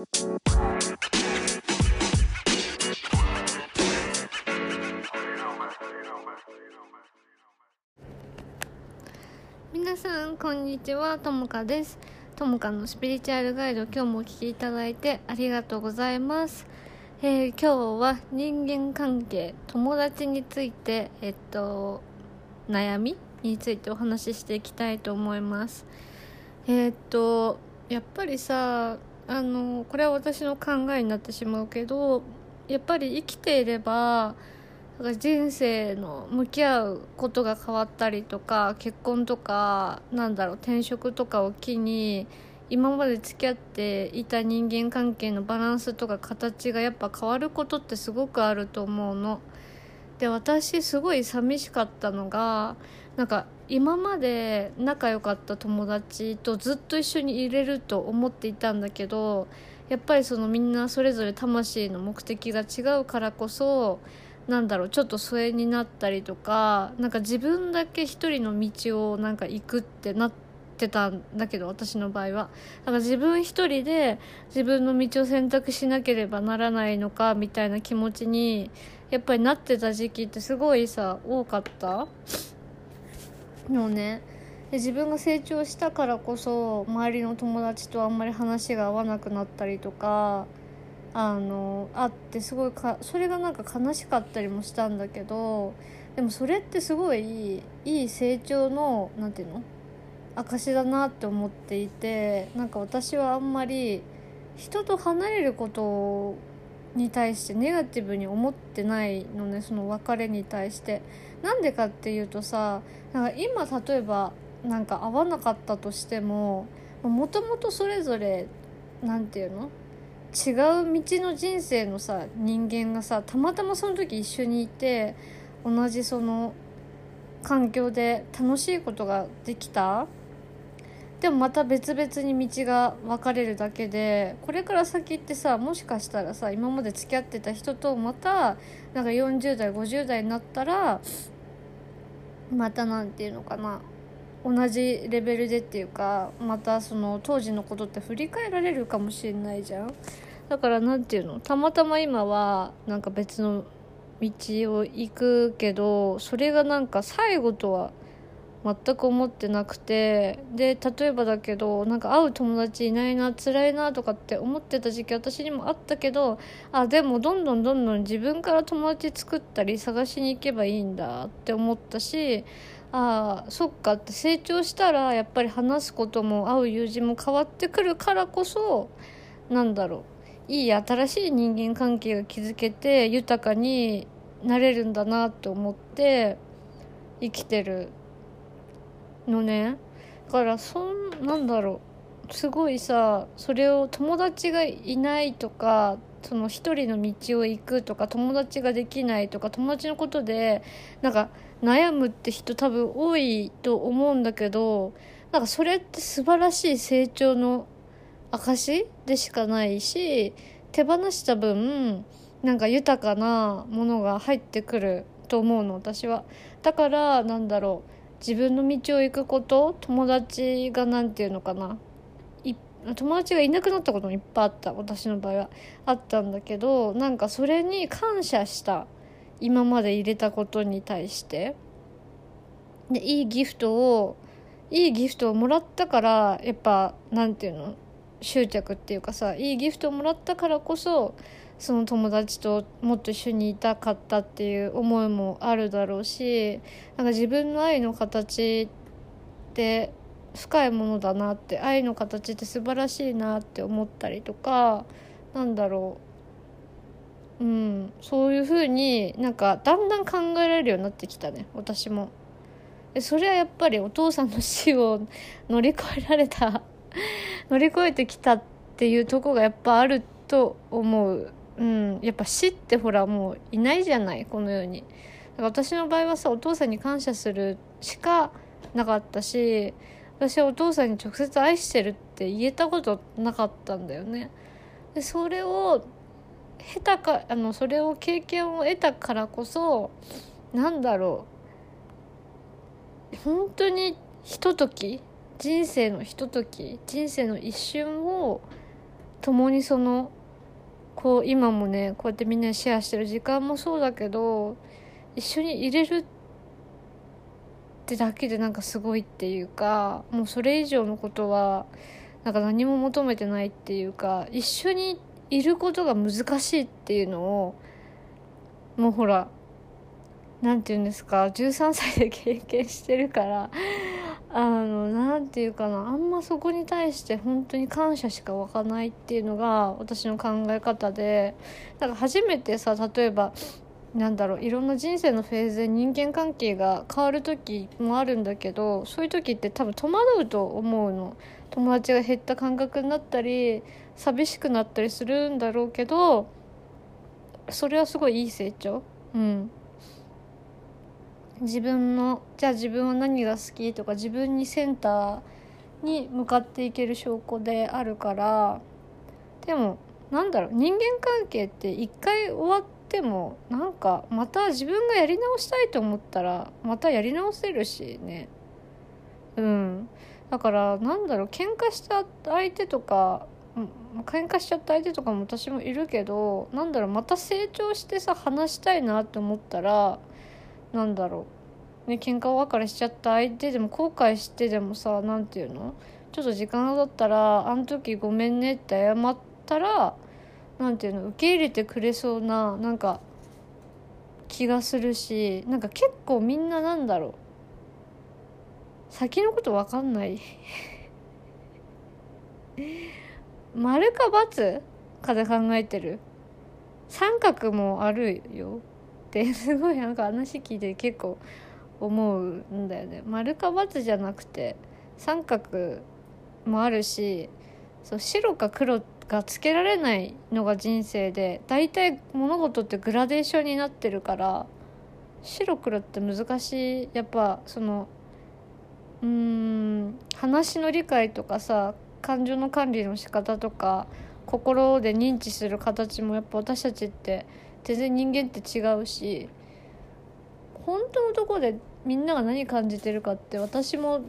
皆さんこんにちは。ともかです。ともかのスピリチュアルガイド今日もお聞きいただいてありがとうございます。えー、今日は人間関係友達についてえっと悩みについてお話ししていきたいと思います。えー、っとやっぱりさあのこれは私の考えになってしまうけどやっぱり生きていれば人生の向き合うことが変わったりとか結婚とかなんだろう転職とかを機に今まで付き合っていた人間関係のバランスとか形がやっぱ変わることってすごくあると思うの。で私すごい寂しかったのがなんか今まで仲良かった友達とずっと一緒にいれると思っていたんだけどやっぱりそのみんなそれぞれ魂の目的が違うからこそなんだろうちょっと疎遠になったりとかなんか自分だけ一人の道をなんか行くってなってたんだけど私の場合は。だか自分一人で自分の道を選択しなければならないのかみたいな気持ちにやっぱりなってた時期ってすごいさ多かった？のね。で自分が成長したからこそ周りの友達とあんまり話が合わなくなったりとかあのあってすごいかそれがなんか悲しかったりもしたんだけどでもそれってすごいいい成長の何て言うの？証だなって思っていてなんか私はあんまり人と離れることに対してネガティブに思ってないのねその別れに対して。なんでかっていうとさなんか今例えばなんか会わなかったとしてももともとそれぞれ何て言うの？違う道の人生のさ人間がさたまたまその時一緒にいて同じその環境で楽しいことができたでもまた別々に道が分かれるだけでこれから先ってさもしかしたらさ今まで付き合ってた人とまたなんか40代50代になったらまた何て言うのかな同じレベルでっていうかまたその当時のことって振り返られるかもしれないじゃん。だから何て言うのたまたま今はなんか別の道を行くけどそれがなんか最後とは全く思ってなくてで例えばだけどなんか会う友達いないな辛いなとかって思ってた時期私にもあったけどあでもどんどんどんどん自分から友達作ったり探しに行けばいいんだって思ったしああそっかって成長したらやっぱり話すことも会う友人も変わってくるからこそなんだろういい新しい人間関係が築けて豊かになれるんだなと思って生きてるのね。だからそんなんだろう。すごいさそれを友達がいないとかその一人の道を行くとか友達ができないとか友達のことでなんか悩むって人多分多いと思うんだけどなんかそれって素晴らしい成長の証でしかないし手放した分なんか豊かなものが入ってくると思うの私は。だからなんだろう。自分の道を行くこと友達が何て言うのかな。友達がいなくなったこともいっぱいあった私の場合は。あったんだけどなんかそれに感謝した今まで入れたことに対して。でいいギフトをいいギフトをもらったからやっぱ何て言うの？執着っていうかさいいギフトをもらったからこそその友達ともっと一緒にいたかったっていう思いもあるだろうしなんか自分の愛の形って深いものだなって愛の形って素晴らしいなって思ったりとかなんだろううんそういうふうになんかだんだん考えられるようになってきたね私も。それはやっぱりお父さんの死を乗り越えられた 乗り越えてきたっていうとこがやっぱあると思う。うん、やっぱ死ってほらもういないじゃないこの世に。だから私の場合はさお父さんに感謝するしかなかったし私はお父さんに直接愛してるって言えたことなかったんだよね。でそれを下手かあのそれを経験を得たからこそなんだろう。本当にひととき人生のひととき人生の一瞬を共にそのこう今もねこうやってみんなシェアしてる時間もそうだけど一緒に入れるってだけでなんかすごいっていうかもうそれ以上のことはなんか何も求めてないっていうか一緒にいることが難しいっていうのをもうほら何て言うんですか13歳で経験してるからあの何て言うかな。あんまそこに対して本当に感謝しか湧かないっていうのが私の考え方でだか初めてさ例えばなんだろういろんな人生のフェーズで人間関係が変わる時もあるんだけどそういう時って多分戸惑うと思うの。友達が減った感覚になったり寂しくなったりするんだろうけどそれはすごいいい成長。うん。自分のじゃあ自分は何が好きとか自分にセンターに向かっていける証拠であるからでもなんだろう人間関係って一回終わってもなんかまた自分がやり直したいと思ったらまたやり直せるしね。うん。だからなんだろう喧嘩した相手とか喧嘩しちゃった相手とかも私もいるけどなんだろうまた成長してさ話したいなって思ったらなんだろう。ね喧嘩別れしちゃった相手でも後悔してでもさ何て言うの？ちょっと時間が経ったら「あの時ごめんね」って謝ったら何て言うの？受け入れてくれそうななんか気がするしなんか結構みんななんだろう。先のこと分かんない。丸か×かで考えてる。三角もあるよ。って すごいなんか話聞いて結構思うんだよね。丸か×じゃなくて三角もあるしそう白か黒がつけられないのが人生で大体物事ってグラデーションになってるから白黒って難しい。やっぱそのうーん話の理解とかさ感情の管理の仕方とか心で認知する形もやっぱ私たちって全然人間って違うし本当のとこでみんなが何感じてるかって私も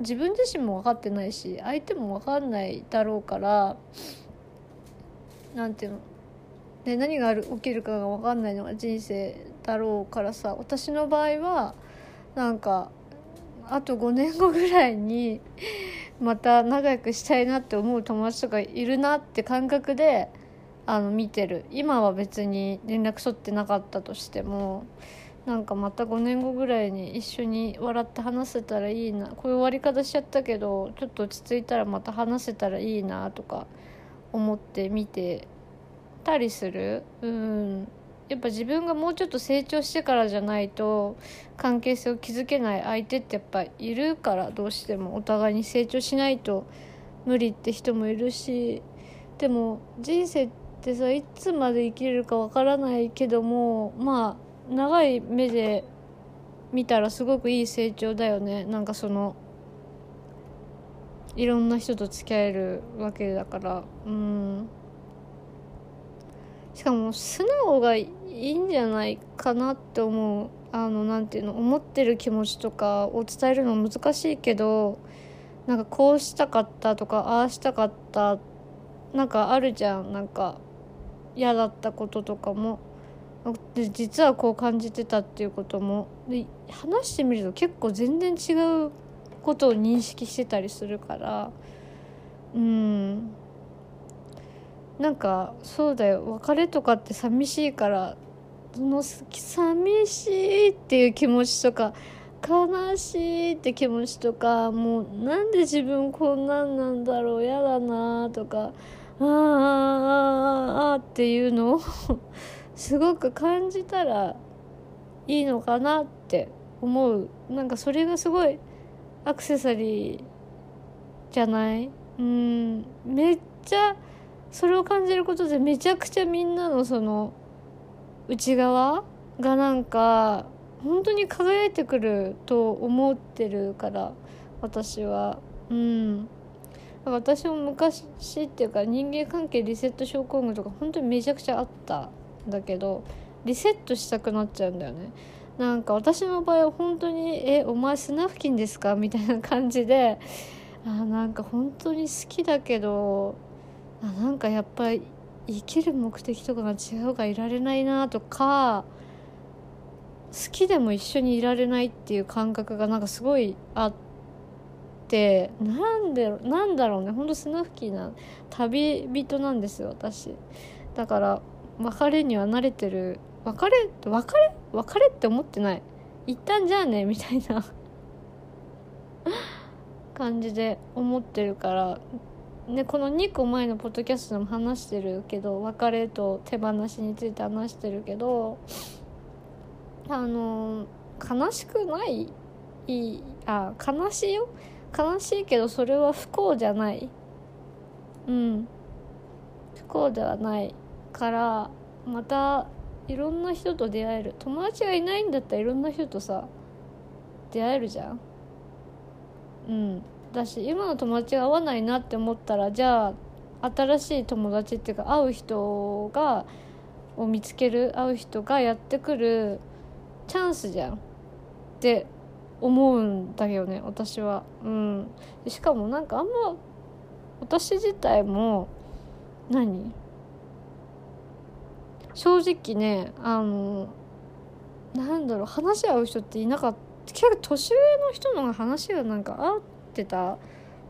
自分自身も分かってないし相手も分かんないだろうから何ていうの、ね、何がある起きるかが分かんないのが人生だろうからさ私の場合はなんかあと5年後ぐらいにまた仲良くしたいなって思う友達とかいるなって感覚であの見てる。今は別に連絡取ってなかったとしてもなんかまた5年後ぐらいに一緒に笑って話せたらいいな。こういう終わり方しちゃったけどちょっと落ち着いたらまた話せたらいいなとか思って見てたりする。うん。やっぱ自分がもうちょっと成長してからじゃないと関係性を築けない。相手ってやっぱいるからどうしても。お互いに成長しないと無理って人もいるし。でも人生ってってさいつまで生きるかわからないけどもまあ長い目で見たらすごくいい成長だよね。なんかそのいろんな人と付き合えるわけだから。うん。しかも素直がいいんじゃないかなって思う。あのなんていうの思ってる気持ちとかを伝えるの難しいけどなんかこうしたかったとかああしたかった。なんかあるじゃん。なんか嫌だったこととかも実はこう感じてたっていうこともで話してみると結構全然違うことを認識してたりするからうん。なんかそうだよ別れとかって寂しいからその寂しいっていう気持ちとか悲しいって気持ちとかもうなんで自分こんなんなんだろう嫌だなとかあああっていうのを すごく感じたらいいのかなって思う。なんかそれがすごいアクセサリーじゃない？うん。めっちゃそれを感じることでめちゃくちゃみんなのその内側がなんか本当に輝いてくると思ってるから私は。うん。私も昔っていうか人間関係リセット症候群とか本当にめちゃくちゃあったんだけどリセットしたくなっちゃうんだよねなんか私の場合は本当に「えお前スナフキンですか?」みたいな感じであなんか本当に好きだけどあなんかやっぱり生きる目的とかが違うかいられないなとか好きでも一緒にいられないっていう感覚がなんかすごいあっててなんでなんだろうね。ほんとスナフキーな旅人なんですよ私。だから別れには慣れてる。別れ別れ？別れって思ってない。一旦じゃあねみたいな。感じで思ってるから。ね、この2個前のポッドキャストでも話してるけど別れと手放しについて話してるけどあの悲しくないいあ悲しいよ？悲しいけどそれは不幸じゃない。うん。不幸ではないからまたいろんな人と出会える。友達がいないんだったらいろんな人とさ出会えるじゃん。うん。だし今の友達が合わないなって思ったらじゃあ新しい友達っていうか会う人がを見つける会う人がやってくるチャンスじゃん。って思うんだよね私は。うん。しかもなんかあんま私自体も何？正直ねあのなんだろう話し合う人っていなかった。結構年上の人のが話がなんか合ってた。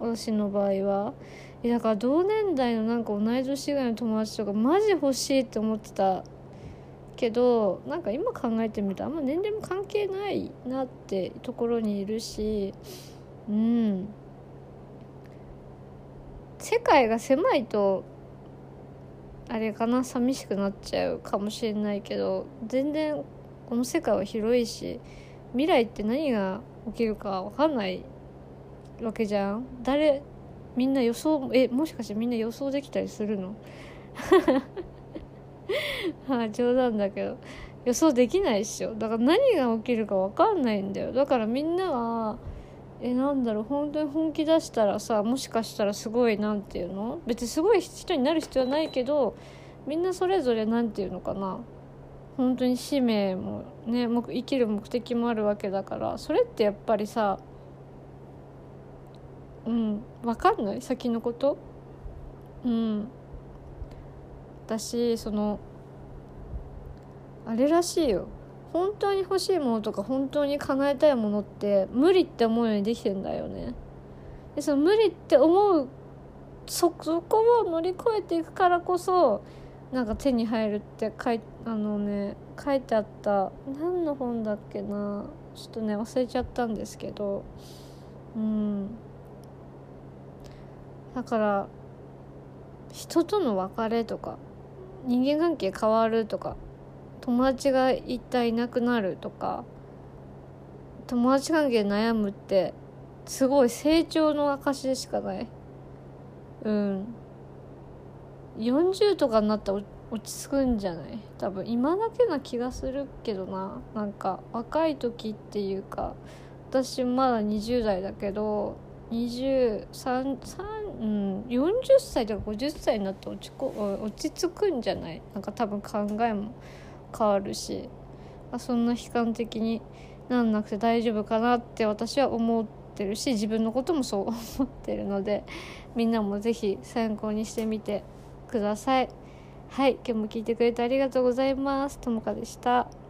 私の場合は。だから同年代のなんか同い年ぐらいの友達とかマジ欲しいって思ってたけどなんか今考えてみるとあんま年齢も関係ないなってところにいるしうん。世界が狭いとあれかな寂しくなっちゃうかもしれないけど全然この世界は広いし未来って何が起きるか分かんないわけじゃん。誰みんな予想えもしかしてみんな予想できたりするの？は あ冗談だけど。予想できないっしょ。だから何が起きるか分かんないんだよ。だからみんなはえなんだろう本当に本気出したらさもしかしたらすごいなんていうの？別にすごい人になる必要はないけどみんなそれぞれ何ていうのかな？本当に使命もね生きる目的もあるわけだからそれってやっぱりさうん分かんない？先のこと？うん。私そのあれらしいよ。本当に欲しいものとか本当に叶えたいものって無理って思うようにできてんだよね。でその無理って思うそそこを乗り越えていくからこそなんか手に入るって書いあのね書いてあった何の本だっけなちょっとね忘れちゃったんですけどうん。だから人との別れとか人間関係変わるとか友達が一体いなくなるとか友達関係悩むってすごい成長の証でしかない。うん。40とかになったら落ち着くんじゃない？多分今だけな気がするけどな。なんか若い時っていうか私まだ20代だけど23うん、40歳とか50歳になって落ちこ落ち着くんじゃない？なんか多分考えも。変わるしあそんな悲観的になんなくて大丈夫かなって私は思ってるし自分のこともそう 思ってるのでみんなも是非参考にしてみてください。はい今日も聞いてくれてありがとうございますともかでした。